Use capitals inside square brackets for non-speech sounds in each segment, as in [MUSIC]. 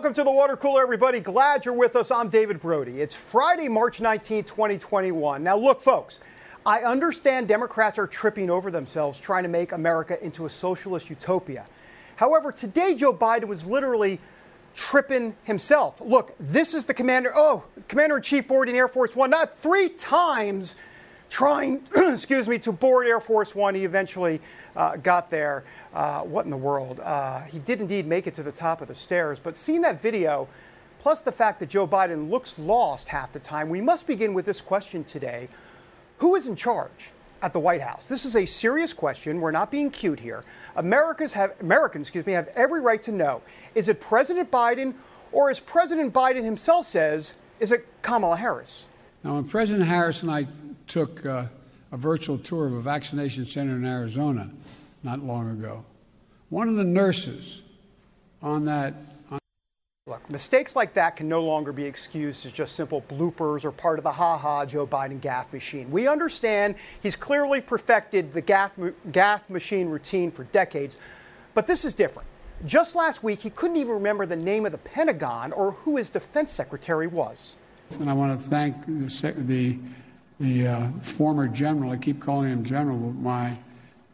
Welcome to the water cooler, everybody. Glad you're with us. I'm David Brody. It's Friday, March 19, 2021. Now, look, folks, I understand Democrats are tripping over themselves trying to make America into a socialist utopia. However, today Joe Biden was literally tripping himself. Look, this is the commander, oh, commander in chief boarding Air Force One, not three times trying, [CLEARS THROAT] excuse me, to board Air Force One. He eventually uh, got there. Uh, what in the world? Uh, he did indeed make it to the top of the stairs, but seeing that video, plus the fact that Joe Biden looks lost half the time, we must begin with this question today Who is in charge? At the White House. This is a serious question. We're not being cute here. Americans have Americans, excuse me, have every right to know. Is it President Biden or as President Biden himself says, is it Kamala Harris? Now, when President Harris and I took uh, a virtual tour of a vaccination center in Arizona not long ago. One of the nurses on that Look, mistakes like that can no longer be excused as just simple bloopers or part of the ha ha Joe Biden gaffe machine. We understand he's clearly perfected the gaffe, gaffe machine routine for decades, but this is different. Just last week, he couldn't even remember the name of the Pentagon or who his defense secretary was. And I want to thank the, the the uh, former general, I keep calling him general, but my,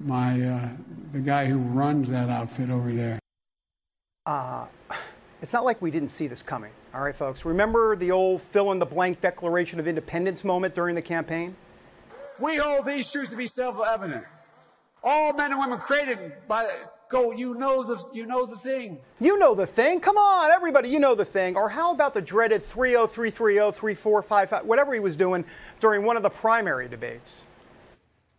my, uh, the guy who runs that outfit over there. Uh, it's not like we didn't see this coming. All right, folks. Remember the old fill in the blank Declaration of Independence moment during the campaign? We hold these truths to be self evident. All men and women created by Go, you know the you know the thing. You know the thing. Come on, everybody, you know the thing. Or how about the dreaded 303303455 whatever he was doing during one of the primary debates?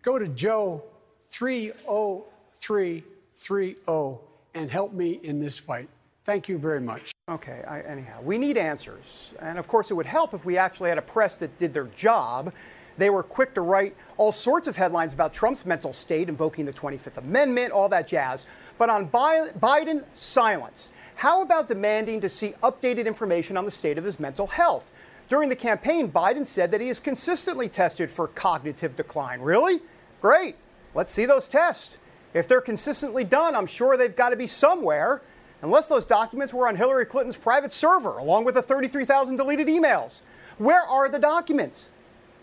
Go to Joe 30330 and help me in this fight. Thank you very much. Okay, I, anyhow, we need answers. And of course, it would help if we actually had a press that did their job they were quick to write all sorts of headlines about Trump's mental state, invoking the 25th Amendment, all that jazz. But on Biden, silence. How about demanding to see updated information on the state of his mental health? During the campaign, Biden said that he is consistently tested for cognitive decline. Really? Great. Let's see those tests. If they're consistently done, I'm sure they've got to be somewhere, unless those documents were on Hillary Clinton's private server, along with the 33,000 deleted emails. Where are the documents?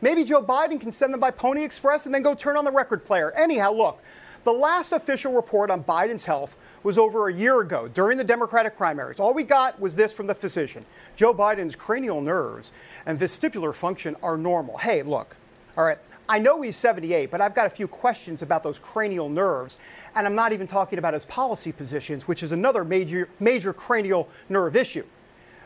Maybe Joe Biden can send them by Pony Express and then go turn on the record player. Anyhow, look, the last official report on Biden's health was over a year ago during the Democratic primaries. All we got was this from the physician Joe Biden's cranial nerves and vestibular function are normal. Hey, look, all right, I know he's 78, but I've got a few questions about those cranial nerves. And I'm not even talking about his policy positions, which is another major, major cranial nerve issue.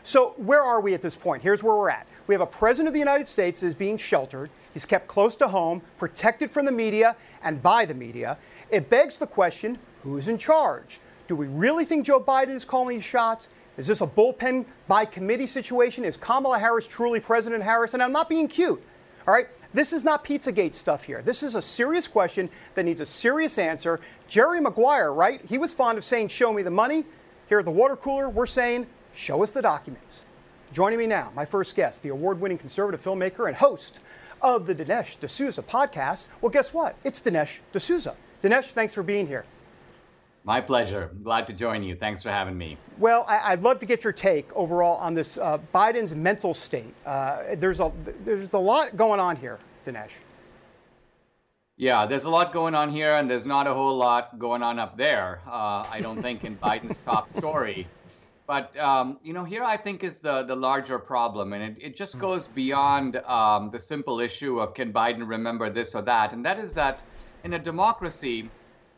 So, where are we at this point? Here's where we're at. We have a president of the United States that is being sheltered. He's kept close to home, protected from the media and by the media. It begs the question who's in charge? Do we really think Joe Biden is calling these shots? Is this a bullpen by committee situation? Is Kamala Harris truly President Harris? And I'm not being cute. All right? This is not Pizzagate stuff here. This is a serious question that needs a serious answer. Jerry Maguire, right? He was fond of saying, Show me the money. Here at the water cooler, we're saying, Show us the documents. Joining me now, my first guest, the award winning conservative filmmaker and host of the Dinesh D'Souza podcast. Well, guess what? It's Dinesh D'Souza. Dinesh, thanks for being here. My pleasure. Glad to join you. Thanks for having me. Well, I, would love to get your take overall on this uh, Biden's mental state. Uh, there's a there's a lot going on here, Dinesh. Yeah, there's a lot going on here, and there's not a whole lot going on up there. Uh, I don't think in Biden's top story. But um, you know, here I think is the the larger problem, and it, it just hmm. goes beyond um, the simple issue of can Biden remember this or that, and that is that in a democracy,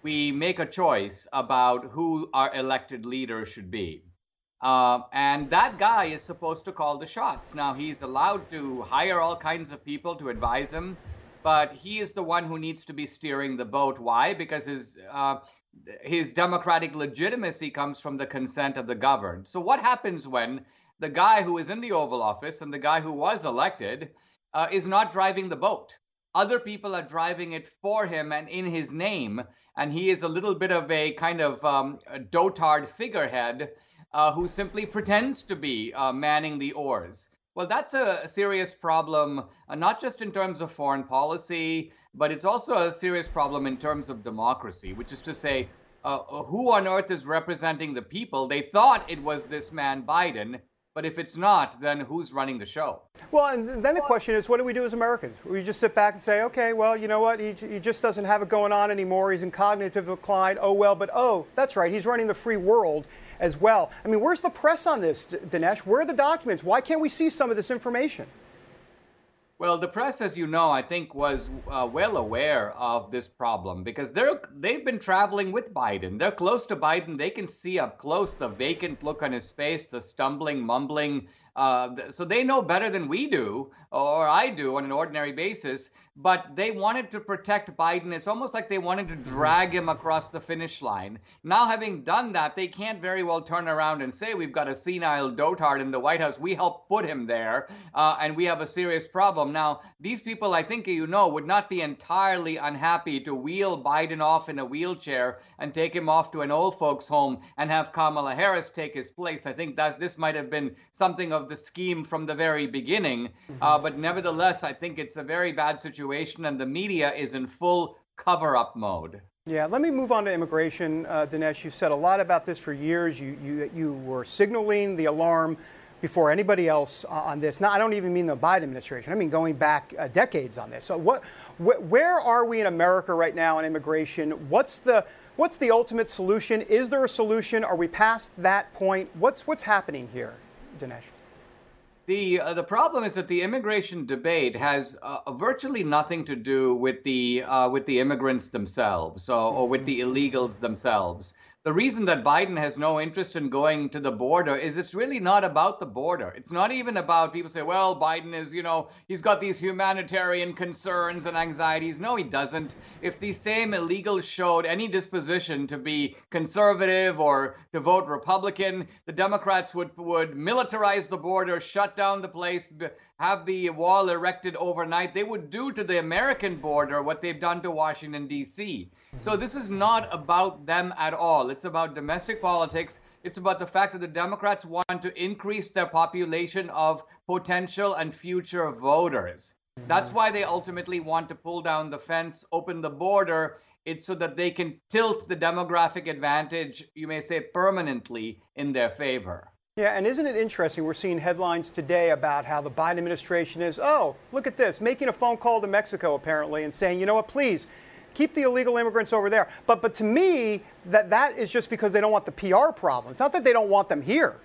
we make a choice about who our elected leader should be. Uh, and that guy is supposed to call the shots. Now, he's allowed to hire all kinds of people to advise him, but he is the one who needs to be steering the boat. Why? Because his uh, his democratic legitimacy comes from the consent of the governed. So, what happens when the guy who is in the Oval Office and the guy who was elected uh, is not driving the boat? Other people are driving it for him and in his name, and he is a little bit of a kind of um, a dotard figurehead uh, who simply pretends to be uh, manning the oars. Well, that's a serious problem, uh, not just in terms of foreign policy, but it's also a serious problem in terms of democracy, which is to say, uh, who on earth is representing the people? They thought it was this man Biden. But if it's not, then who's running the show? Well, and then the question is, what do we do as Americans? We just sit back and say, okay, well, you know what? He, he just doesn't have it going on anymore. He's in cognitive decline. Oh, well, but oh, that's right. He's running the free world as well. I mean, where's the press on this, Dinesh? Where are the documents? Why can't we see some of this information? Well, the press, as you know, I think was uh, well aware of this problem because they're they've been traveling with Biden. They're close to Biden. They can see up close the vacant look on his face, the stumbling, mumbling. Uh, so they know better than we do, or I do, on an ordinary basis but they wanted to protect Biden. It's almost like they wanted to drag him across the finish line. Now, having done that, they can't very well turn around and say, We've got a senile dotard in the White House. We helped put him there, uh, and we have a serious problem. Now, these people, I think you know, would not be entirely unhappy to wheel Biden off in a wheelchair and take him off to an old folks' home and have Kamala Harris take his place. I think that this might have been something of the scheme from the very beginning. Mm-hmm. Uh, but nevertheless, I think it's a very bad situation situation, and the media is in full cover up mode. Yeah, let me move on to immigration. Uh, Dinesh, you've said a lot about this for years. You, you, you were signaling the alarm before anybody else on this. Now, I don't even mean the Biden administration. I mean going back uh, decades on this. So, what, wh- where are we in America right now on immigration? What's the what's the ultimate solution? Is there a solution? Are we past that point? What's what's happening here, Dinesh? The uh, the problem is that the immigration debate has uh, virtually nothing to do with the uh, with the immigrants themselves or with the illegals themselves the reason that Biden has no interest in going to the border is it's really not about the border. It's not even about people say, well, Biden is, you know, he's got these humanitarian concerns and anxieties. No, he doesn't. If these same illegals showed any disposition to be conservative or to vote Republican, the Democrats would would militarize the border, shut down the place, have the wall erected overnight. They would do to the American border what they've done to Washington, D.C. So mhm. this is not about them at all. It's about domestic politics. It's about the fact that the Democrats want to increase their population of potential and future voters. Mhm. That's why they ultimately want to pull down the fence, open the border. It's so that they can tilt the demographic advantage, you may say, permanently in their favor. Yeah, and isn't it interesting? We're seeing headlines today about how the Biden administration is, oh, look at this, making a phone call to Mexico apparently and saying, you know what, please keep the illegal immigrants over there. But but to me, that that is just because they don't want the PR problem. It's not that they don't want them here.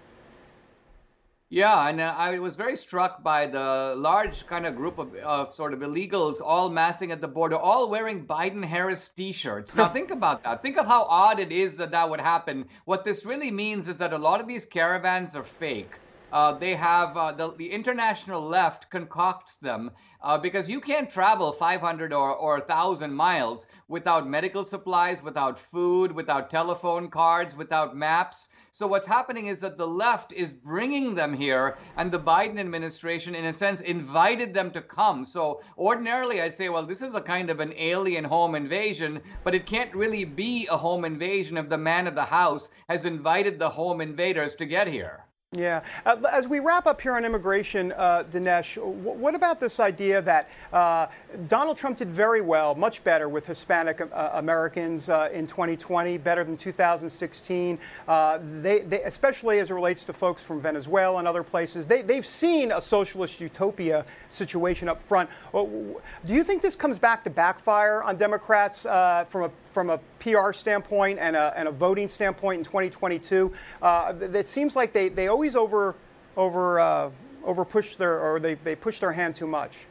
Yeah, and uh, I was very struck by the large kind of group of, of sort of illegals all massing at the border, all wearing Biden Harris t shirts. Now, [LAUGHS] think about that. Think of how odd it is that that would happen. What this really means is that a lot of these caravans are fake. Uh, they have uh, the, the international left concocts them uh, because you can't travel 500 or, or 1,000 miles without medical supplies, without food, without telephone cards, without maps. So what's happening is that the left is bringing them here, and the Biden administration, in a sense, invited them to come. So ordinarily, I'd say, well, this is a kind of an alien home invasion, but it can't really be a home invasion if the man of the house has invited the home invaders to get here. Yeah. Uh, as we wrap up here on immigration, uh, Dinesh, what about this idea that uh, Donald Trump did very well, much better with Hispanic uh, Americans uh, in 2020, better than 2016? Uh, they, they, especially as it relates to folks from Venezuela and other places, they, they've seen a socialist utopia situation up front. Do you think this comes back to backfire on Democrats from a from a PR standpoint and a, and a voting standpoint in 2022? it seems like they, they always over over uh, over push their or they, they push their hand too much.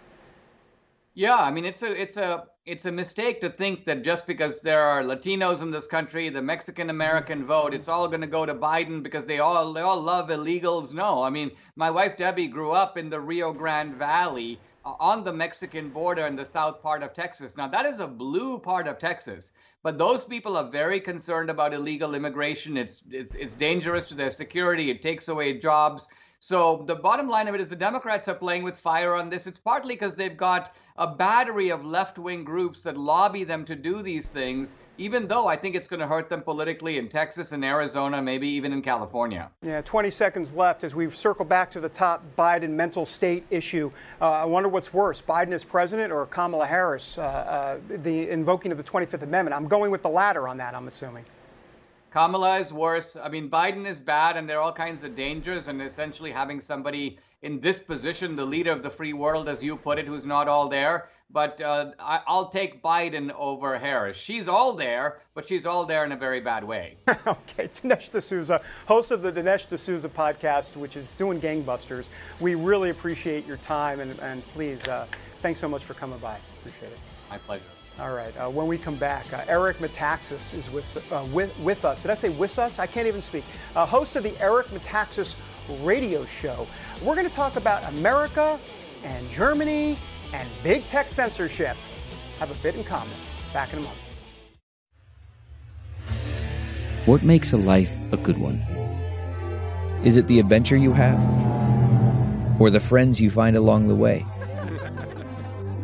Yeah, I mean it's a it's a it's a mistake to think that just because there are Latinos in this country, the Mexican American vote, it's all going to go to Biden because they all they all love illegals. No, I mean my wife Debbie grew up in the Rio Grande Valley uh, on the Mexican border in the south part of Texas. Now that is a blue part of Texas, but those people are very concerned about illegal immigration. It's it's it's dangerous to their security. It takes away jobs. So the bottom line of it is the Democrats are playing with fire on this. It's partly because they've got a battery of left wing groups that lobby them to do these things, even though I think it's going to hurt them politically in Texas and Arizona, maybe even in California. Yeah, 20 seconds left as we circle back to the top Biden mental state issue. Uh, I wonder what's worse, Biden as president or Kamala Harris, uh, uh, the invoking of the 25th Amendment? I'm going with the latter on that, I'm assuming. Kamala is worse. I mean, Biden is bad, and there are all kinds of dangers. And essentially, having somebody in this position, the leader of the free world, as you put it, who's not all there. But uh, I, will take Biden over Harris. She's all there, but she's all there in a very bad way. [LAUGHS] okay, Dinesh D'Souza, host of the Dinesh D'Souza podcast, which is doing gangbusters. We really appreciate your time, and, and please, uh, thanks so much for coming by. Appreciate it. My pleasure. All right. Uh, when we come back, uh, Eric Metaxas is with, uh, with, with us. Did I say with us? I can't even speak. Uh, host of the Eric Metaxas radio show. We're going to talk about America and Germany and big tech censorship. Have a bit in common. Back in a moment. What makes a life a good one? Is it the adventure you have? Or the friends you find along the way?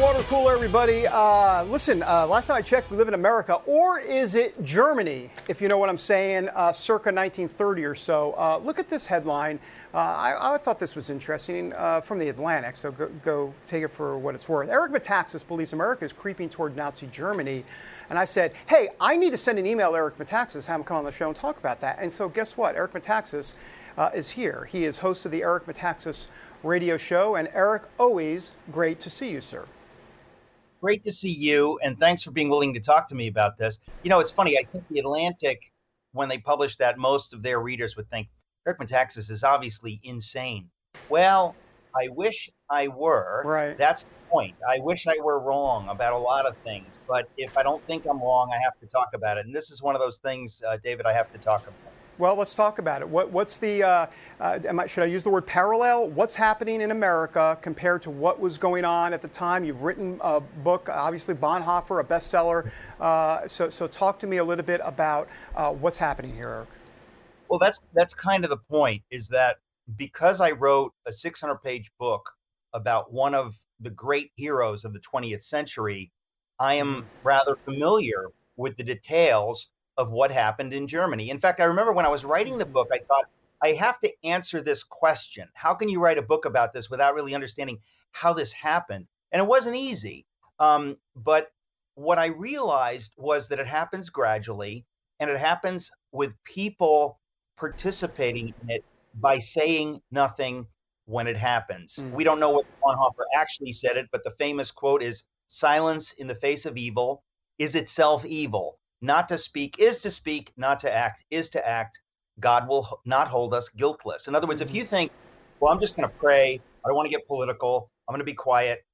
Water cooler, everybody. Uh, listen, uh, last time I checked, we live in America, or is it Germany, if you know what I'm saying, uh, circa 1930 or so. Uh, look at this headline. Uh, I, I, thought this was interesting uh, from the Atlantic, so go, go, take it for what it's worth. Eric Metaxas believes America is creeping toward Nazi Germany. And I said, hey, I need to send an email to Eric Metaxas, have him come on the show and talk about that. And so guess what? Eric Metaxas is here. He is host of the Eric Metaxas radio show. And Eric, always great to see you, sir. Great to see you, and thanks for being willing to talk to me about this. You know, it's funny. I think the Atlantic, when they published that, most of their readers would think Eric Metaxas is obviously insane. Well, I wish I were. Right. That's the point. I wish I were wrong about a lot of things, but if I don't think I'm wrong, I have to talk about it. And this is one of those things, uh, David, I have to talk about. Well, let's talk about it. What, what's the, uh, uh, I, should I use the word parallel? What's happening in America compared to what was going on at the time? You've written a book, obviously Bonhoeffer, a bestseller. Uh, so, so talk to me a little bit about uh, what's happening here, Eric. Well, that's, that's kind of the point is that because I wrote a 600 page book about one of the great heroes of the 20th century, I am mm. rather familiar with the details of what happened in Germany. In fact, I remember when I was writing the book, I thought, I have to answer this question. How can you write a book about this without really understanding how this happened? And it wasn't easy. Um, but what I realized was that it happens gradually and it happens with people participating in it by saying nothing when it happens. Mm. We don't know what Bonhoeffer actually said it, but the famous quote is silence in the face of evil is itself evil. Not to speak is to speak, not to act is to act. God will not hold us guiltless. In other words, if mm-hmm. you think, well, I'm just going to pray, I don't want to get political, I'm going to be quiet,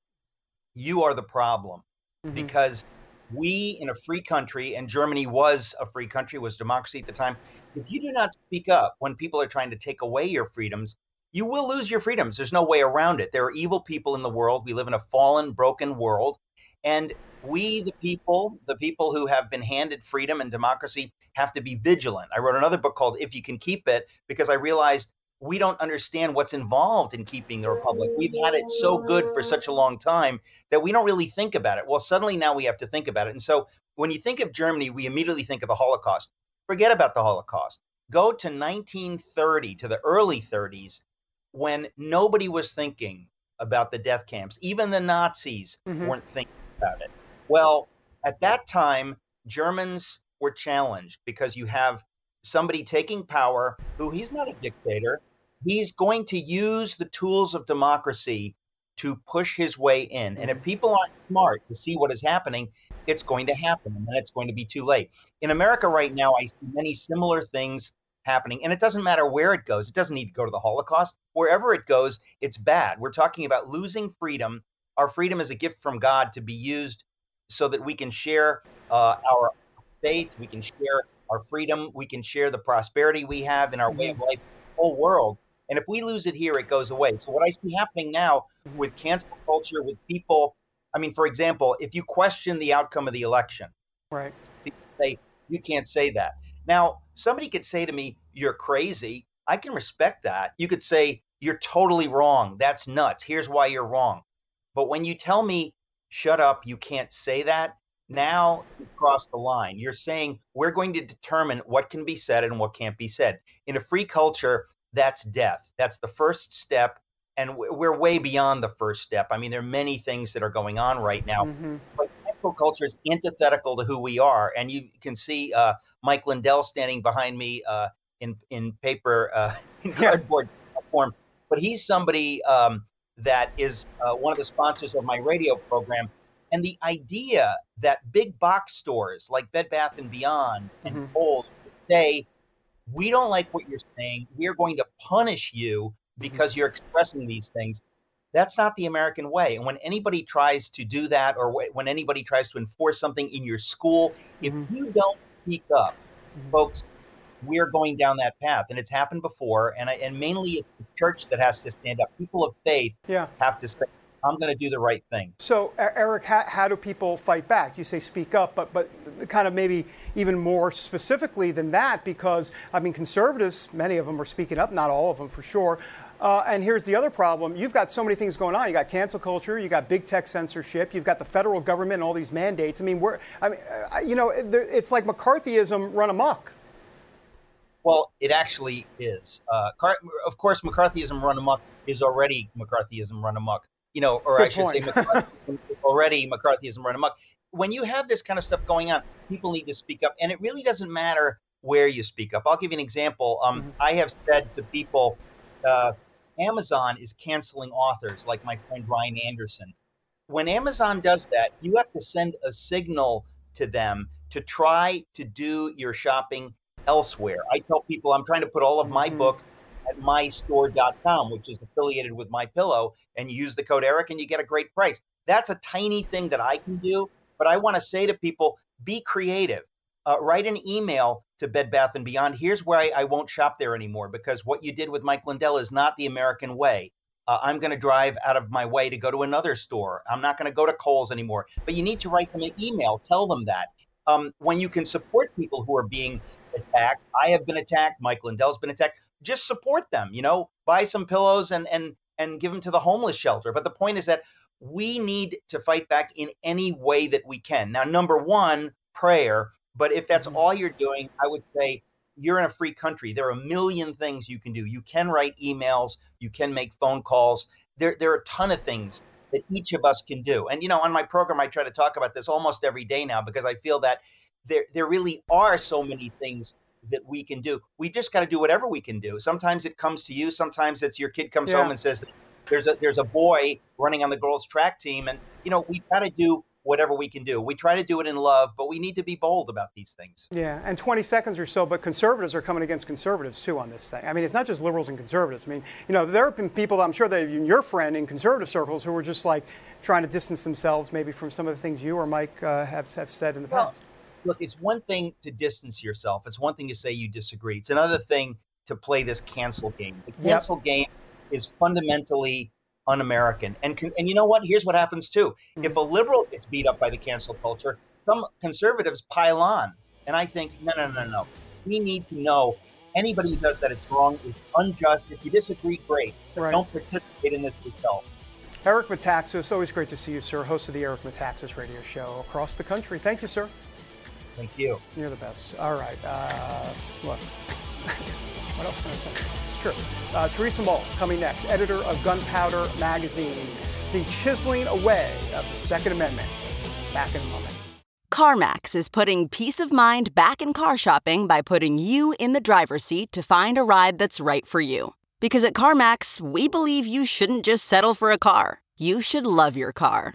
you are the problem. Mm-hmm. Because we in a free country, and Germany was a free country, was democracy at the time, if you do not speak up when people are trying to take away your freedoms, you will lose your freedoms. There's no way around it. There are evil people in the world. We live in a fallen, broken world. And we, the people, the people who have been handed freedom and democracy, have to be vigilant. I wrote another book called If You Can Keep It because I realized we don't understand what's involved in keeping the republic. We've had it so good for such a long time that we don't really think about it. Well, suddenly now we have to think about it. And so when you think of Germany, we immediately think of the Holocaust. Forget about the Holocaust. Go to 1930, to the early 30s, when nobody was thinking about the death camps. Even the Nazis mm-hmm. weren't thinking about it. Well, at that time, Germans were challenged because you have somebody taking power who he's not a dictator. He's going to use the tools of democracy to push his way in. And if mm-hmm. people aren't smart to see what is happening, it's going to happen and then it's going to be too late. In America right now, I see many similar things happening. And it doesn't matter where it goes, it doesn't need to go to the Holocaust. Wherever it goes, it's bad. We're talking about losing freedom. Our freedom is a gift from God to be used so that we can share uh, our faith, we can share our freedom, we can share the prosperity we have in our way of life, the whole world. And if we lose it here, it goes away. So, what I see happening now with cancel culture, with people, I mean, for example, if you question the outcome of the election, right? People say, you can't say that. Now, somebody could say to me, You're crazy. I can respect that. You could say, You're totally wrong. That's nuts. Here's why you're wrong. But when you tell me, Shut up, you can't say that, now you cross the line. You're saying, We're going to determine what can be said and what can't be said. In a free culture, that's death. That's the first step. And we're way beyond the first step. I mean, there are many things that are going on right now. Mm-hmm. But cancel culture is antithetical to who we are. And you can see uh, Mike Lindell standing behind me uh, in, in paper, uh, [LAUGHS] in cardboard yeah. form. But he's somebody um, that is uh, one of the sponsors of my radio program. And the idea that big box stores like Bed Bath and Beyond and mm-hmm. Kohl's say, we don't like what you're saying. We are going to punish you because mm-hmm. you're expressing these things. That's not the American way. And when anybody tries to do that, or when anybody tries to enforce something in your school, mm-hmm. if you don't speak up, mm-hmm. folks, we're going down that path. And it's happened before. And, I, and mainly it's the church that has to stand up. People of faith yeah. have to say, I'm going to do the right thing. So, Eric, how, how, do people fight back? You say speak up, but but kind of maybe even more specifically than that, because I mean, conservatives, many of them are speaking up, not all of them for sure. Uh, and here's the other problem: you've got so many things going on. You got cancel culture, you got big tech censorship, you've got the federal government and all these mandates. I mean, we're, I mean, uh, you know, it's like McCarthyism run amok. Well, it actually is. Uh, of course, McCarthyism run amok is already McCarthyism run amok you know, or Good I should point. say, [LAUGHS] McCarthyism, already McCarthyism run amok. When you have this kind of stuff going on, people need to speak up, and it really doesn't matter where you speak up. I'll give you an example. Um, mm-hmm. I have said to people, uh, Amazon is canceling authors, like my friend Ryan Anderson. When Amazon does that, you have to send a signal to them to try to do your shopping elsewhere. I tell people I'm trying to put all of my mm-hmm. books at mystore.com, which is affiliated with My Pillow, and use the code Eric and you get a great price. That's a tiny thing that I can do, but I want to say to people, be creative. Uh, write an email to Bed Bath and Beyond. Here's why I, I won't shop there anymore because what you did with Mike Lindell is not the American way. Uh, I'm going to drive out of my way to go to another store. I'm not going to go to Kohl's anymore. But you need to write them an email. Tell them that. Um, when you can support people who are being attacked, I have been attacked. Mike Lindell's been attacked just support them, you know, buy some pillows and and and give them to the homeless shelter. But the point is that we need to fight back in any way that we can. Now, number one, prayer. But if that's mm-hmm. all you're doing, I would say you're in a free country. There are a million things you can do. You can write emails, you can make phone calls. There, there are a ton of things that each of us can do. And you know, on my program, I try to talk about this almost every day now because I feel that there, there really are so many things that we can do. We just got to do whatever we can do. Sometimes it comes to you. Sometimes it's your kid comes yeah. home and says, "There's a there's a boy running on the girls' track team," and you know we've got to do whatever we can do. We try to do it in love, but we need to be bold about these things. Yeah, and 20 seconds or so, but conservatives are coming against conservatives too on this thing. I mean, it's not just liberals and conservatives. I mean, you know, there have been people, I'm sure that your friend in conservative circles who were just like trying to distance themselves maybe from some of the things you or Mike uh, have, have said in the past look, it's one thing to distance yourself. It's one thing to say you disagree. It's another thing to play this cancel game. The cancel yep. game is fundamentally un-American. And and you know what? Here's what happens too. Mm-hmm. If a liberal gets beat up by the cancel culture, some conservatives pile on. And I think, no, no, no, no. We need to know anybody who does that, it's wrong, it's unjust. If you disagree, great. Right. Don't participate in this yourself. Eric Metaxas, always great to see you, sir. Host of the Eric Metaxas radio show across the country. Thank you, sir. Thank you. You're the best. All right. Uh, look, [LAUGHS] what else can I say? It's true. Uh, Teresa Mull coming next, editor of Gunpowder Magazine, the chiseling away of the Second Amendment. Back in a moment. CarMax is putting peace of mind back in car shopping by putting you in the driver's seat to find a ride that's right for you. Because at CarMax, we believe you shouldn't just settle for a car, you should love your car.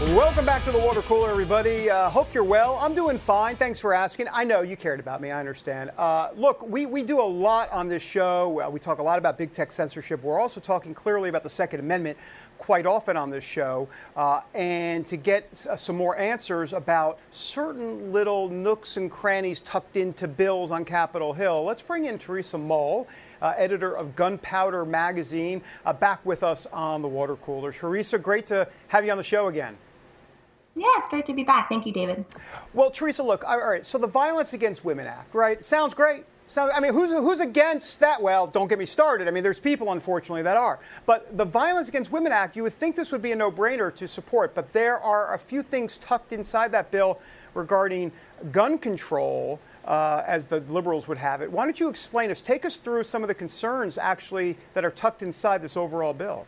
Welcome back to the water cooler, everybody. Uh, hope you're well. I'm doing fine. Thanks for asking. I know you cared about me. I understand. Uh, look, we, we do a lot on this show. Uh, we talk a lot about big tech censorship. We're also talking clearly about the Second Amendment quite often on this show. Uh, and to get uh, some more answers about certain little nooks and crannies tucked into bills on Capitol Hill, let's bring in Teresa Mull. Uh, editor of Gunpowder Magazine, uh, back with us on the water cooler. Teresa, great to have you on the show again. Yeah, it's great to be back. Thank you, David. Well, Teresa, look, all right, so the Violence Against Women Act, right? Sounds great. So, I mean, who's, who's against that? Well, don't get me started. I mean, there's people, unfortunately, that are. But the Violence Against Women Act, you would think this would be a no brainer to support, but there are a few things tucked inside that bill regarding gun control, uh, as the liberals would have it. Why don't you explain us, take us through some of the concerns actually that are tucked inside this overall bill?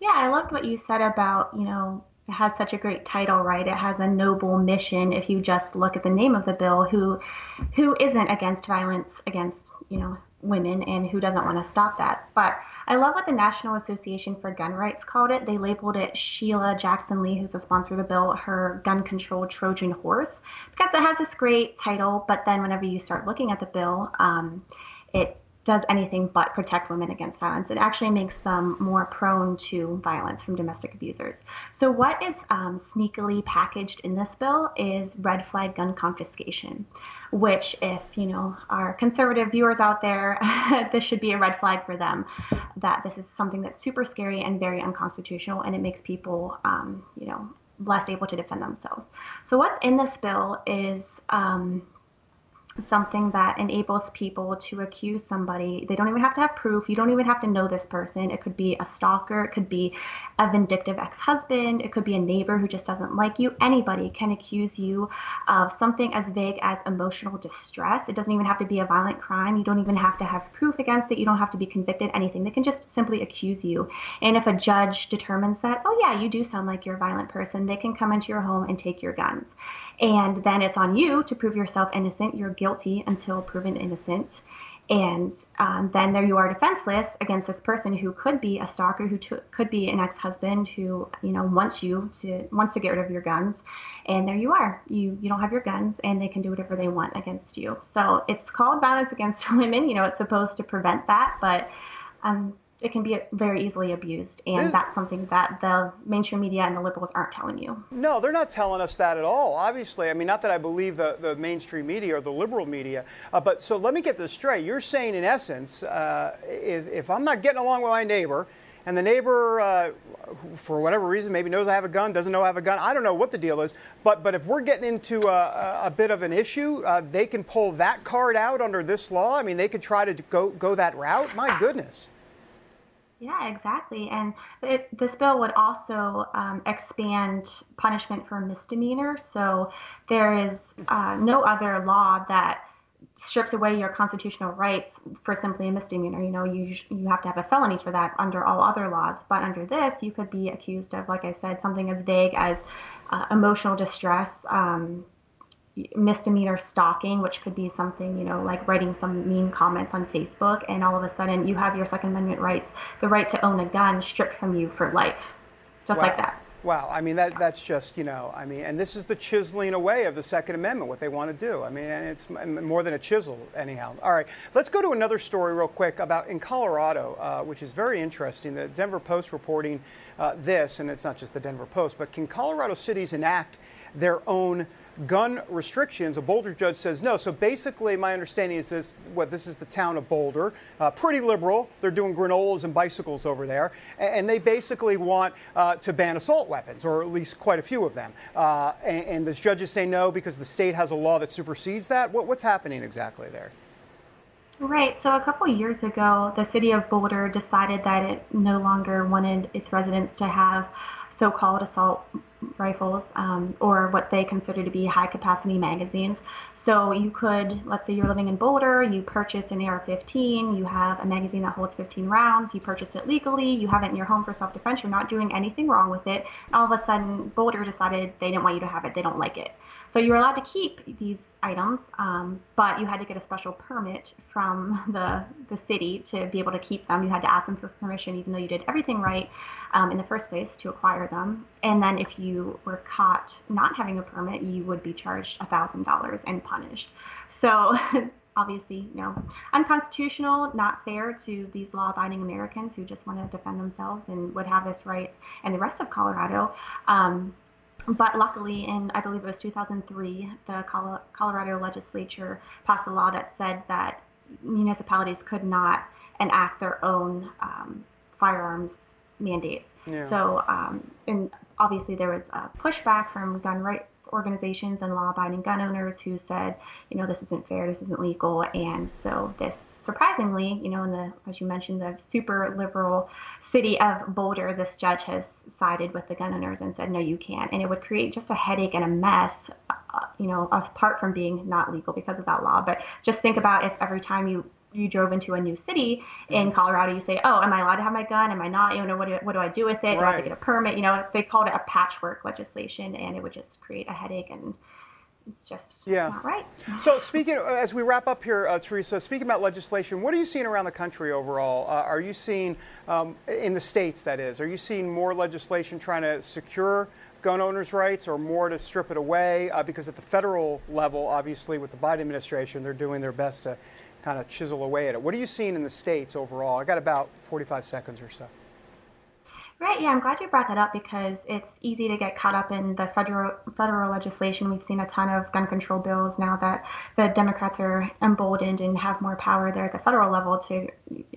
Yeah, I loved what you said about, you know, it has such a great title, right? It has a noble mission. If you just look at the name of the bill, who who isn't against violence against you know women and who doesn't want to stop that? But I love what the National Association for Gun Rights called it. They labeled it Sheila Jackson Lee, who's the sponsor of the bill, her gun control Trojan horse, because it has this great title. But then whenever you start looking at the bill, um, it does anything but protect women against violence. It actually makes them more prone to violence from domestic abusers. So, what is um, sneakily packaged in this bill is red flag gun confiscation, which, if you know our conservative viewers out there, [LAUGHS] this should be a red flag for them. That this is something that's super scary and very unconstitutional, and it makes people, um, you know, less able to defend themselves. So, what's in this bill is um, something that enables people to accuse somebody. They don't even have to have proof. You don't even have to know this person. It could be a stalker, it could be a vindictive ex husband, it could be a neighbor who just doesn't like you. Anybody can accuse you of something as vague as emotional distress. It doesn't even have to be a violent crime. You don't even have to have proof against it. You don't have to be convicted, anything. They can just simply accuse you. And if a judge determines that, oh, yeah, you do sound like you're a violent person, they can come into your home and take your guns. And then it's on you to prove yourself innocent. You're guilty until proven innocent. And um, then there you are defenseless against this person who could be a stalker, who t- could be an ex-husband who you know wants you to wants to get rid of your guns, and there you are. You you don't have your guns, and they can do whatever they want against you. So it's called violence against [LAUGHS] women. You know, it's supposed to prevent that, but um, it can be very easily abused and that's something that the mainstream media and the liberals aren't telling you. No they're not telling us that at all obviously. I mean not that i believe the, the mainstream media or the liberal media uh, but so let me get this straight. You're saying in essence uh, if, if, i'm not getting along with my neighbor and the neighbor uh, for whatever reason maybe knows i have a gun doesn't know i have a gun i don't know what the deal is but but if we're getting into a, a bit of an issue uh, they can pull that card out under this law? I mean they could try to go go that route? My goodness yeah, exactly. And it, this bill would also um, expand punishment for misdemeanor. So there is uh, no other law that strips away your constitutional rights for simply a misdemeanor. You know, you you have to have a felony for that under all other laws. But under this, you could be accused of, like I said, something as vague as uh, emotional distress. Um, misdemeanor stalking, which could be something, you know, like writing some mean comments on Facebook, and all of a sudden you have your Second Amendment rights, the right to own a gun, stripped from you for life, just wow. like that. Wow, I mean that that's just you know, I mean, and this is the chiseling away of the Second Amendment, what they want to do. I mean, and it's more than a chisel, anyhow. All right, let's go to another story real quick about in Colorado, uh, which is very interesting. The Denver Post reporting uh, this, and it's not just the Denver Post, but can Colorado cities enact their own gun restrictions, a Boulder judge says no. So basically, my understanding is this: what this is the town of Boulder, uh, pretty liberal. They're doing granolas and bicycles over there, and, they basically want uh, to ban assault weapons, or at least quite a few of them. Uh, and, and this judge is saying no because the state has a law that supersedes that. What, what's happening exactly there? Right. So a couple years ago, the city of Boulder decided that it no longer wanted its residents to have so-called assault rifles um, or what they consider to be high capacity magazines. So you could, let's say you're living in Boulder, you purchased an AR 15, you have a magazine that holds 15 rounds, you purchased it legally, you have it in your home for self defense, you're not doing anything wrong with it. And all of a sudden, Boulder decided they didn't want you to have it, they don't like it. So you're allowed to keep these items, um, but you had to get a special permit from the, the city to be able to keep them. You had to ask them for permission, even though you did everything right um, in the first place to acquire them. And then if you were caught not having a permit, you would be charged $1,000 and punished. So [LAUGHS] obviously, you know, unconstitutional, not fair to these law-abiding Americans who just want to defend themselves and would have this right, and the rest of Colorado. Um, but luckily, in I believe it was 2003, the Colorado legislature passed a law that said that municipalities could not enact their own um, firearms mandates. Yeah. So, um, and obviously there was a pushback from gun rights organizations and law-abiding gun owners who said, you know, this isn't fair, this isn't legal, and so this surprisingly, you know, in the as you mentioned, the super liberal city of Boulder, this judge has sided with the gun owners and said, no, you can't, and it would create just a headache and a mess. Uh, you know, apart from being not legal because of that law, but just think about if every time you you drove into a new city in. Colorado, you say, "Oh, am I allowed to have my gun? Am I not? You know, what do what do I do with it? Right. Do I have to get a permit?" You know, they called it a patchwork legislation, and it would just create a headache and. It's just yeah. not right. So, speaking as we wrap up here, uh, Teresa, speaking about legislation, what are you seeing around the country overall? Uh, are you seeing um, in the states, that is, are you seeing more legislation trying to secure gun owners' rights or more to strip it away? Uh, because at the federal level, obviously, with the Biden administration, they're doing their best to kind of chisel away at it. What are you seeing in the states overall? I got about 45 seconds or so. Right. Yeah, I'm glad you brought that up because it's easy to get caught up in the federal federal legislation. We've seen a ton of gun control bills now that the Democrats are emboldened and have more power there at the federal level to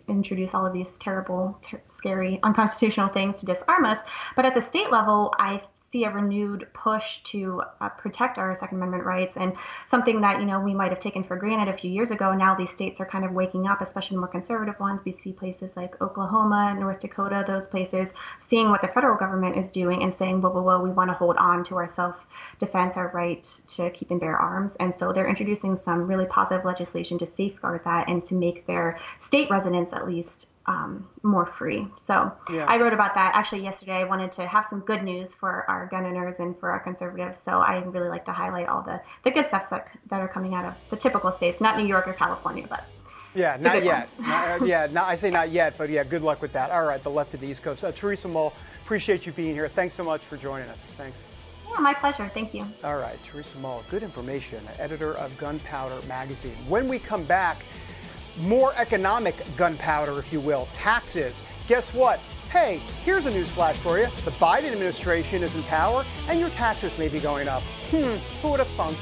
introduce all of these terrible, ter- scary, unconstitutional things to disarm us. But at the state level, I see a renewed push to uh, protect our Second Amendment rights and something that you know we might have taken for granted a few years ago. Now these states are kind of waking up, especially more conservative ones. We see places like Oklahoma, North Dakota, those places seeing what the federal government is doing and saying, whoa, whoa, whoa, we want to hold on to our self-defense, our right to keep and bear arms. And so they're introducing some really positive legislation to safeguard that and to make their state residents at least um, more free. So yeah. I wrote about that actually yesterday. I wanted to have some good news for our gun owners and for our conservatives. So I really like to highlight all the, the good stuff that, that are coming out of the typical states, not New York or California, but. Yeah, not yet. not, uh, yeah, [LAUGHS] not, I say not yet, but yeah, good luck with that. All right, the left of the East Coast. Uh, Teresa Mull, appreciate you being here. Thanks so much for joining us. Thanks. Yeah, my pleasure. Thank you. All right, Teresa Mull, good information, editor of Gunpowder Magazine. When we come back, more economic gunpowder, if you will, taxes. Guess what? Hey, here's a news flash for you. The Biden administration is in power, and your taxes may be going up. Hmm, who would have thunk?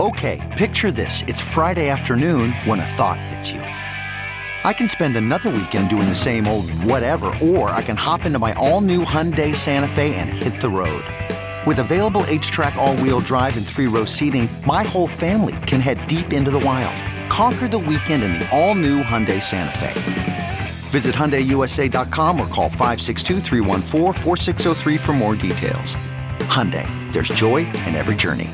Okay, picture this. It's Friday afternoon when a thought hits you. I can spend another weekend doing the same old whatever, or I can hop into my all new Hyundai Santa Fe and hit the road. With available HTRAC, all-wheel drive and three-row seating, my whole family can head deep into the wild. Conquer the weekend in the all-new Hyundai Santa Fe. Visit HyundaiUSA.com or call 562 for more details. Hyundai, there's joy in every journey.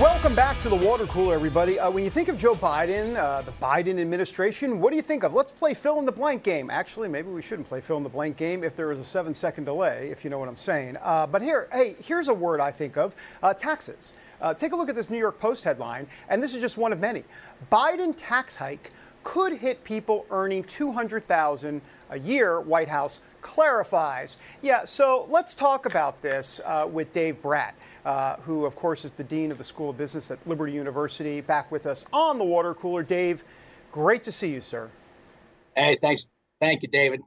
Welcome back to the water cooler, everybody. Uh, when you think of Joe Biden, uh, the Biden administration, what do you think of? Let's play fill in the blank game. Actually, maybe we shouldn't play fill in the blank game if there is a seven second delay, if you know what I'm saying. Uh, but here, hey, here's a word I think of uh, taxes. Uh, take a look at this New York Post headline, and this is just one of many. Biden tax hike could hit people earning 200,000 a year, White House clarifies. Yeah, so let's talk about this uh, with Dave Brat uh, who, of course, is the Dean of the School of Business at Liberty University, back with us on the water cooler. Dave, great to see you, sir. Hey, thanks. Thank you, David.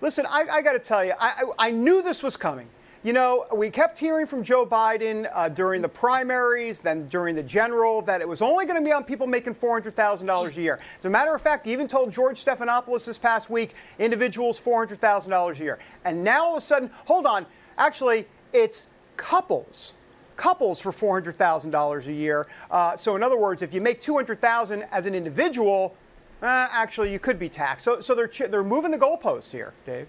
Listen, I, I got to tell you, I, I, I, knew this was coming. You know, we kept hearing from Joe Biden uh, during the primaries, then during the general, that it was only going to be on people making $400,000 a year. As a matter of fact, he even told George Stephanopoulos this past week individuals $400,000 a year. And now all of a sudden, hold on, actually, it's couples couples for $400,000 a year. Uh, so, in other words, if you make 200,000 as an individual, uh, actually you could be taxed. So, so they're they're moving the goalpost here, Dave.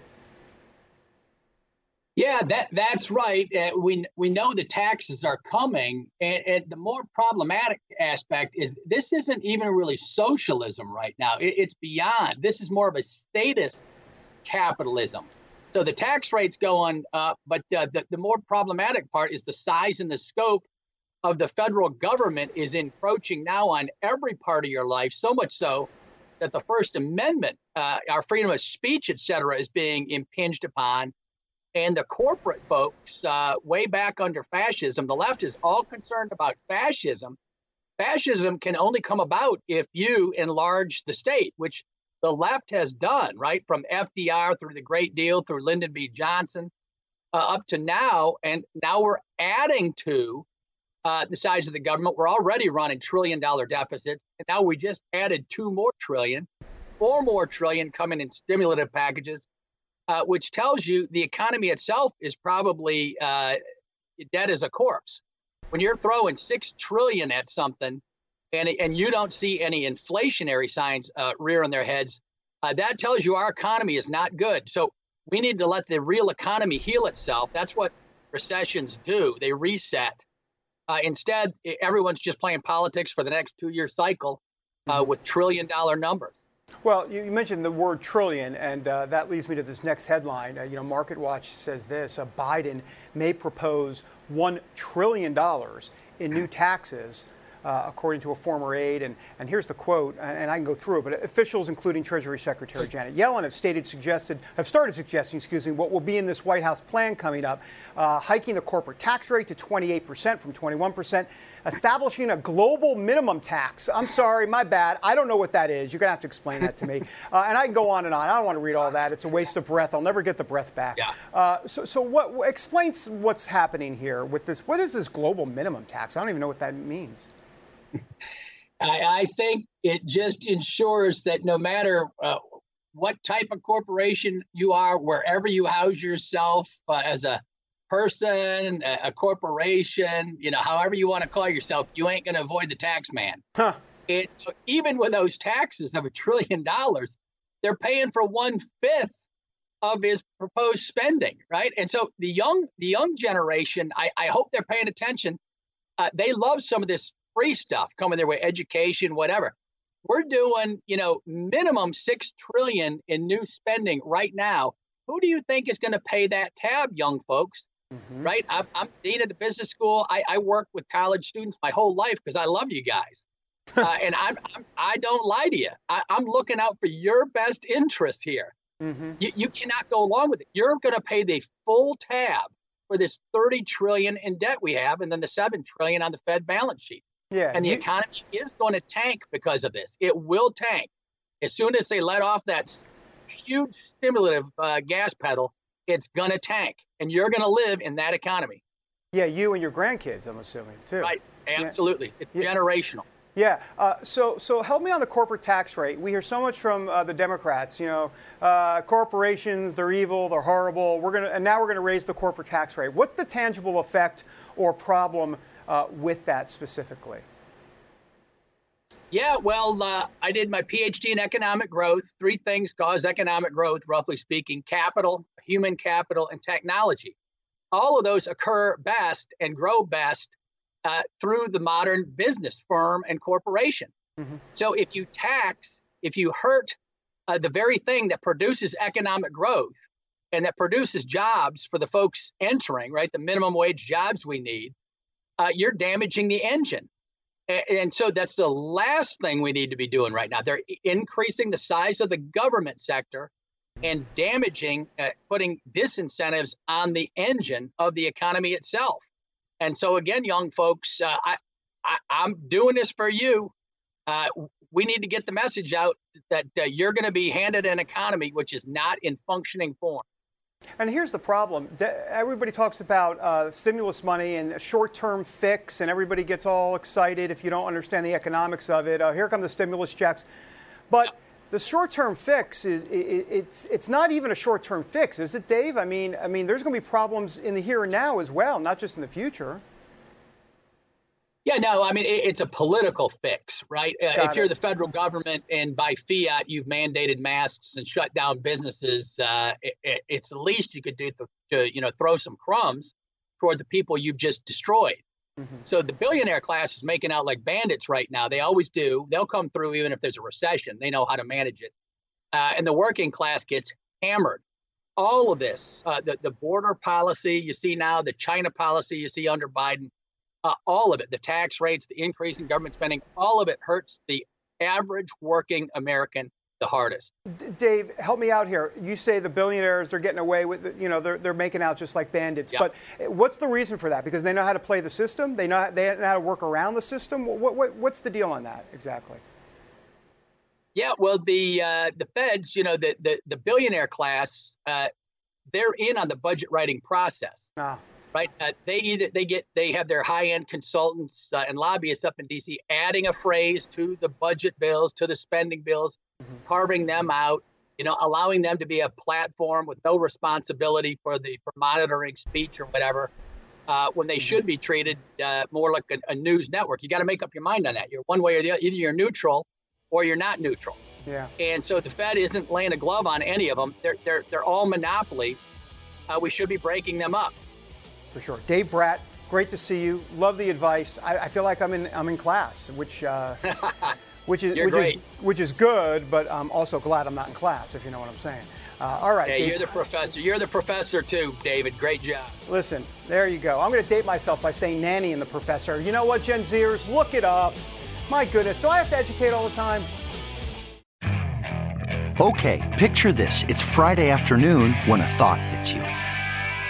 Yeah, that that's right. Uh, we we know the taxes are coming, and, and, the more problematic aspect is this isn't even really socialism right now. It, it's beyond. This is more of a status capitalism. So the tax rate's going up, but uh, the the more problematic part is the size and the scope of the federal government is encroaching now on every part of your life. So much so that the First Amendment, uh, our freedom of speech, et cetera, is being impinged upon and the corporate folks, uh, way back under fascism, the left is all concerned about fascism. Fascism can only come about if you enlarge the state, which the left has done, right? From FDR through the Great Deal, through Lyndon B. Johnson, uh, up to now. And now we're adding to uh, the size of the government. We're already running trillion dollar deficits. And now we just added two more trillion, four more trillion coming in stimulative packages uh, which tells you the economy itself is probably uh, dead as a corpse. When you're throwing six trillion at something, and and you don't see any inflationary signs uh, rearing their heads, uh, that tells you our economy is not good. So we need to let the real economy heal itself. That's what recessions do. They reset. Uh, instead, everyone's just playing politics for the next two-year cycle uh, mm-hmm. with trillion-dollar numbers. Well, you mentioned the word trillion, and uh, that leads me to this next headline. Uh, you know, Market Watch says this: uh, Biden may propose one trillion dollars in new [CLEARS THROAT] taxes uh, according to a former aide. And, and here's the quote, and I can go through it, but officials, including Treasury Secretary [CLEARS THROAT] Janet Yellen, have stated, suggested, have started suggesting, excuse me, what will be in this White House plan coming up, uh, hiking the corporate tax rate to 28% from 21%, establishing a global minimum tax. I'm sorry, my bad. I don't know what that is. You're going to have to explain that to me. [LAUGHS] Uh, and I can go on and on. I don't want to read all that. It's a waste of breath. I'll never get the breath back. Yeah. Uh, so, so what explains what's happening here with this? What is this global minimum tax? I don't even know what that means. [LAUGHS] I, I, think it just ensures that no matter uh, what type of corporation you are, wherever you house yourself uh, as a person, a, a, corporation, you know, however you want to call yourself, you ain't going to avoid the tax man. Huh. It's even with those taxes of a trillion dollars, they're paying for one fifth of his proposed spending, right? And so the young, the young generation, I, I hope they're paying attention. Uh, they love some of this free stuff coming their way, education, whatever. We're doing, you know, minimum six trillion in new spending right now. Who do you think is going to pay that tab, young folks? Mm-hmm. Right? I'm, I'm, dean of the business school. I, I work with college students my whole life because I love you guys. [LAUGHS] uh, and I'm, I'm, I do not lie to you. I, am looking out for your best interest here. Mm-hmm. You, you cannot go along with it. You're going to pay the full tab for this 30 trillion in debt we have, and then the 7 trillion on the Fed balance sheet. Yeah. And the you, economy is going to tank because of this. It will tank. As soon as they let off that huge stimulative uh, gas pedal, it's going to tank. And you're going to live in that economy. Yeah, you and your grandkids, I'm assuming, too. Right. Absolutely. Yeah. It's yeah. generational. Yeah. Uh, so, so help me on the corporate tax rate. We hear so much from uh, the Democrats. You know, uh, corporations, they're evil, they're horrible. We're gonna, and now we're going to raise the corporate tax rate. What's the tangible effect or problem uh, with that specifically? Yeah, well, uh, I did my PhD in economic growth. Three things cause economic growth, roughly speaking capital, human capital, and technology. All of those occur best and grow best uh, through the modern business firm and corporation. Mm-hmm. So if you tax, if you hurt uh, the very thing that produces economic growth and that produces jobs for the folks entering, right, the minimum wage jobs we need, uh, you're damaging the engine. And, so that's the last thing we need to be doing right now. They're increasing the size of the government sector and damaging, uh, putting disincentives on the engine of the economy itself. And so, again, young folks, uh, I, I, am doing this for you. Uh, we need to get the message out that you're going to be handed an economy which is not in functioning form. And here's the problem. Everybody talks about uh, stimulus money and a short-term fix, and everybody gets all excited if you don't understand the economics of it. Uh, here come the stimulus checks. But the short-term fix is it's it's not even a short-term fix, is it, Dave? I mean, I mean, there's going to be problems in the here and now as well, not just in the future. Yeah, no, I mean it, it's a political fix, right? Uh, if you're the federal government and by fiat you've mandated masks and shut down businesses, uh, it, it's the least you could do to, to, you know throw some crumbs toward the people you've just destroyed. Mm-hmm. So the billionaire class is making out like bandits right now. They always do. They'll come through even if there's a recession. They know how to manage it, uh, and the working class gets hammered. All of this, uh, the the border policy you see now, the China policy you see under Biden uh, all of it, the tax rates, the increase in government spending, all of it hurts the average working American the hardest. D- Dave, help me out here. You say the billionaires are getting away with, you know, they're, they're making out just like bandits. But eh, what's the reason for that? Because they know how to play the system. They know they know how to work around the system. What, what, what's the deal on that exactly? Yeah, well, the uh, the feds, you know, the the, the billionaire class, uh, they're in on the budget writing process. Ah right? Uh, they either they get they have their high end consultants uh, and lobbyists up in D.C. adding a phrase to the budget bills, to the spending bills, mm-hmm. carving them out. You know, allowing them to be a platform with no responsibility for the for monitoring speech or whatever, uh, when they mm-hmm. should be treated uh, more like a, a news network. You got to make up your mind on that. You're one way or the other. Either you're neutral or you're not neutral. Yeah. And so the Fed isn't laying a glove on any of them. They're they're they're all monopolies. Uh, we should be breaking them up for sure. Dave Bratt, great to see you. Love the advice. I, I feel like I'm in I'm in class, which uh, [LAUGHS] which is which great. is which is good, but I'm also glad I'm not in class, if you know what I'm saying. Uh, all right. Yeah, Dave. you're the professor. You're the professor too, David. Great job. Listen, there you go. I'm going to date myself by saying nanny and the professor. You know what, Gen Zers? Look it up. My goodness, do I have to educate all the time? Okay, picture this. It's Friday afternoon when a thought hits you.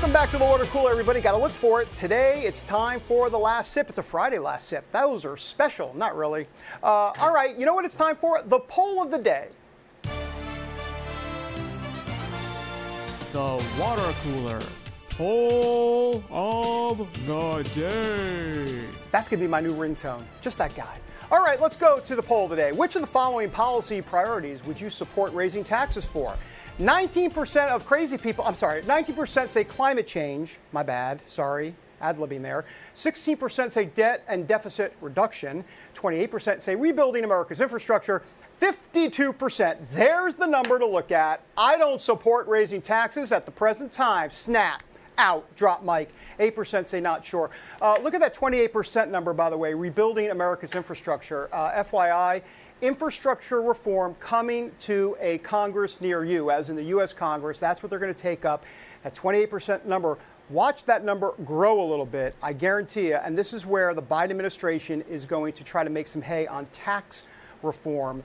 Welcome back to the water cooler, everybody. Got to look for it. Today, it's time for the last sip. It's a Friday last sip. Those are special, not really. Uh, all right, you know what it's time for? The poll of the day. The water cooler poll of the day. That's going to be my new ringtone. Just that guy. All right, let's go to the poll of the day. Which of the following policy priorities would you support raising taxes for? 19% of crazy people, I'm sorry, 19% say climate change. My bad, sorry, ad libbing there. 16% say debt and deficit reduction. 28% say rebuilding America's infrastructure. 52%, there's the number to look at. I don't support raising taxes at the present time. Snap, out, drop mic. 8% say not sure. Uh, look at that 28% number, by the way, rebuilding America's infrastructure. Uh, FYI, infrastructure reform coming to a Congress near you, as in the U.S. Congress. That's what they're going to take up. That 28% number. Watch that number grow a little bit, I guarantee you. And this is where the Biden administration is going to try to make some hay on tax reform.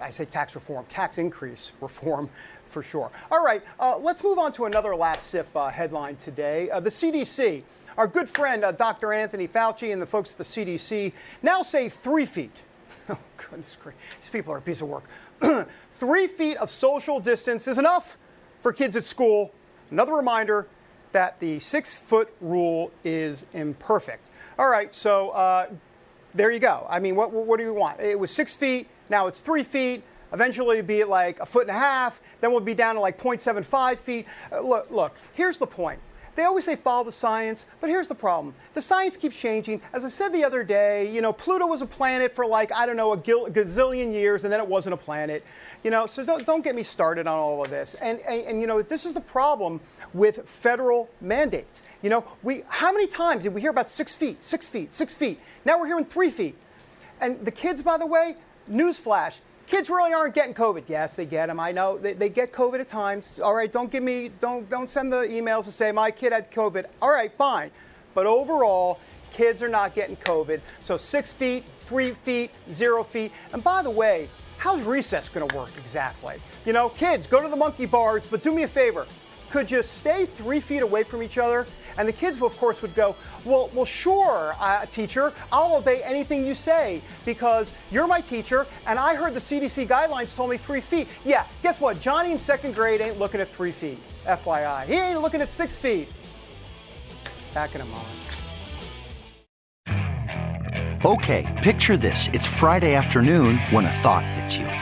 I say tax reform, tax increase [LAUGHS] reform for sure. All right, uh, let's move on to another last sip uh, headline today. Uh, the CDC, our good friend uh, Dr. Anthony Fauci and the folks at the CDC now say three feet [LAUGHS] Oh, goodness gracious. These people are a piece of work. [CLEARS THROAT] Three feet of social distance is enough for kids at school. Another reminder that the six foot rule is imperfect. All right, so uh, there you go. I mean, what, what do you want? It was six feet, now it's three feet. Eventually, it'll be like a foot and a half. Then we'll be down to like 0.75 feet. Uh, look, look, here's the point. They always say follow the science, but here's the problem. The science keeps changing. As I said the other day, you know, Pluto was a planet for like, I don't know, a gazillion years, and then it wasn't a planet. You know, so don't, don't get me started on all of this. And, and, and, you know, this is the problem with federal mandates. You know, we, how many times did we hear about six feet, six feet, six feet? Now we're hearing three feet. And the kids, by the way, newsflash, Kids really aren't getting COVID. Yes, they get them. I know they, they get COVID at times. All right, don't give me don't don't send the emails to say my kid had COVID. All right, fine. But overall, kids are not getting COVID. So six feet, three feet, zero feet. And by the way, how's recess going to work exactly? You know, kids, go to the monkey bars, but do me a favor. could you stay three feet away from each other? And the kids, of course, would go, well, well, sure, uh, teacher, I'll obey anything you say because you're my teacher, and I heard the CDC guidelines told me three feet. Yeah, guess what? Johnny in second grade ain't looking at three feet. FYI, he ain't looking at six feet. Back in a moment. Okay, picture this. It's Friday afternoon when a thought hits you.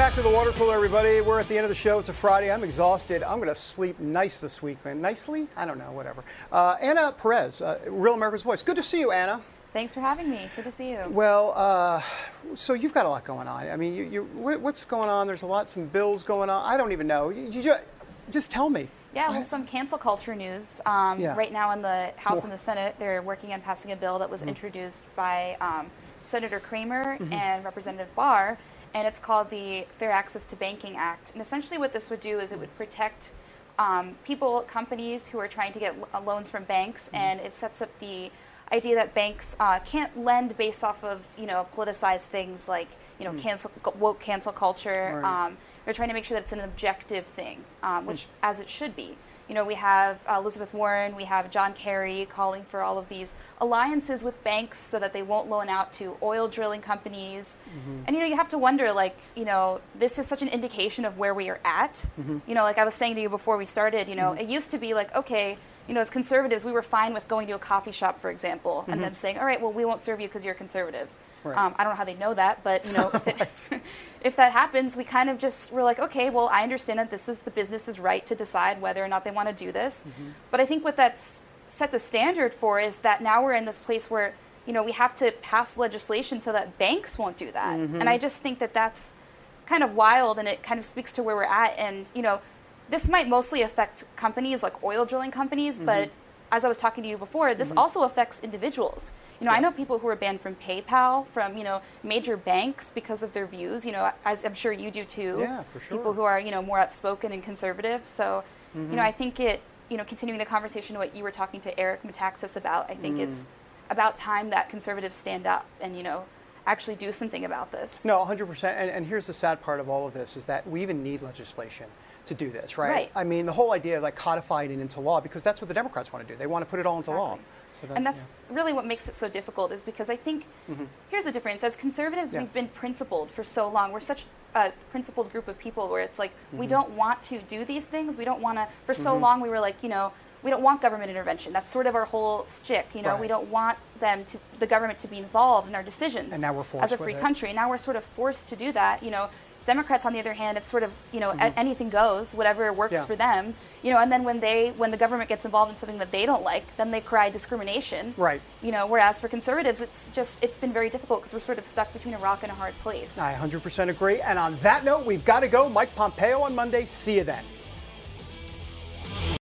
Back to the water cooler, everybody. We're at the end of the show. It's a Friday. I'm exhausted. I'm going to sleep nice this week, man. Nicely? I don't know, whatever. Uh, Anna Perez, uh, Real America's Voice. Good to see you, Anna. Thanks for having me. Good to see you. Well, uh, so you've got a lot going on. I mean, you, you, what's going on? There's a lot, some bills going on. I don't even know. You, you just, just tell me. Yeah, well, some cancel culture news. Um, Yeah. Right now in the House Well- and the Senate, they're working on passing a bill that was Mhm. introduced by um, Senator Cramer Mhm. and Representative Barr, and it's called the Fair Access to Banking Act. And essentially, what this would do is it would protect um, people, companies who are trying to get lo- loans from banks, Mm-hmm. and it sets up the idea that banks uh, can't lend based off of you know politicized things like you know Mm. cancel woke cancel culture. Right. Um, they're trying to make sure that it's an objective thing, um, which as it should be. You know, we have uh, Elizabeth Warren, we have John Kerry calling for all of these alliances with banks so that they won't loan out to oil drilling companies. Mm-hmm. And you know, you have to wonder, like, you know, this is such an indication of where we are at. Mhm. You know, like I was saying to you before we started, you know, Mhm. it used to be like, okay, you know, as conservatives, we were fine with going to a coffee shop, for example, and Mhm. them saying, all right, well, we won't serve you because you're conservative. Right. Um, I don't know how they know that, but you know, if, it, [LAUGHS] [LAUGHS] if that happens, we kind of just we're like, okay, well, I understand that this is the business's right to decide whether or not they want to do this. Mm-hmm. But I think what that's set the standard for is that now we're in this place where you know we have to pass legislation so that banks won't do that. Mhm. And I just think that that's kind of wild, and it kind of speaks to where we're at. And you know, this might mostly affect companies like oil drilling companies, but Mhm. As I was talking to you before, this Mhm. also affects individuals. You know, I know people who are banned from PayPal, from you know major banks because of their views. You know, as I'm sure you do too. Yeah, for sure. People who are you know more outspoken and conservative. So, you Mhm. know, I think it. You know, continuing the conversation, what you were talking to Eric Metaxas about, I think it's Mm. about time that conservatives stand up and you know actually do something about this. No, 100%. And, and here's the sad part of all of this is that we even need legislation to do this, right? Right. I mean, the whole idea of like codifying it into law, because that's what the Democrats want to do. They want to put it all into law. So that's, and that's really what makes it so difficult is because I think yeah. Mhm. here's the difference. As conservatives, Yeah. we've been principled for so long. We're such a principled group of people where it's like we Mhm. don't want to do these things. We don't want to. For so Mhm. long, we were like, you know, we don't want government intervention. That's sort of our whole stick. You know, Right. we don't want them to the government to be involved in our decisions. And now we're forced as a free country. Now we're sort of forced to do that. You know. Democrats, on the other hand, it's sort of you know a- Mhm. anything goes, whatever works Yeah. for them, you know. And then when they when the government gets involved in something that they don't like, then they cry discrimination, Right. you know whereas for conservatives it's just it's been very difficult because we're sort of stuck between a rock and a hard place I 100% agree. And on that note, we've got to go. Mike Pompeo on Monday. See you then.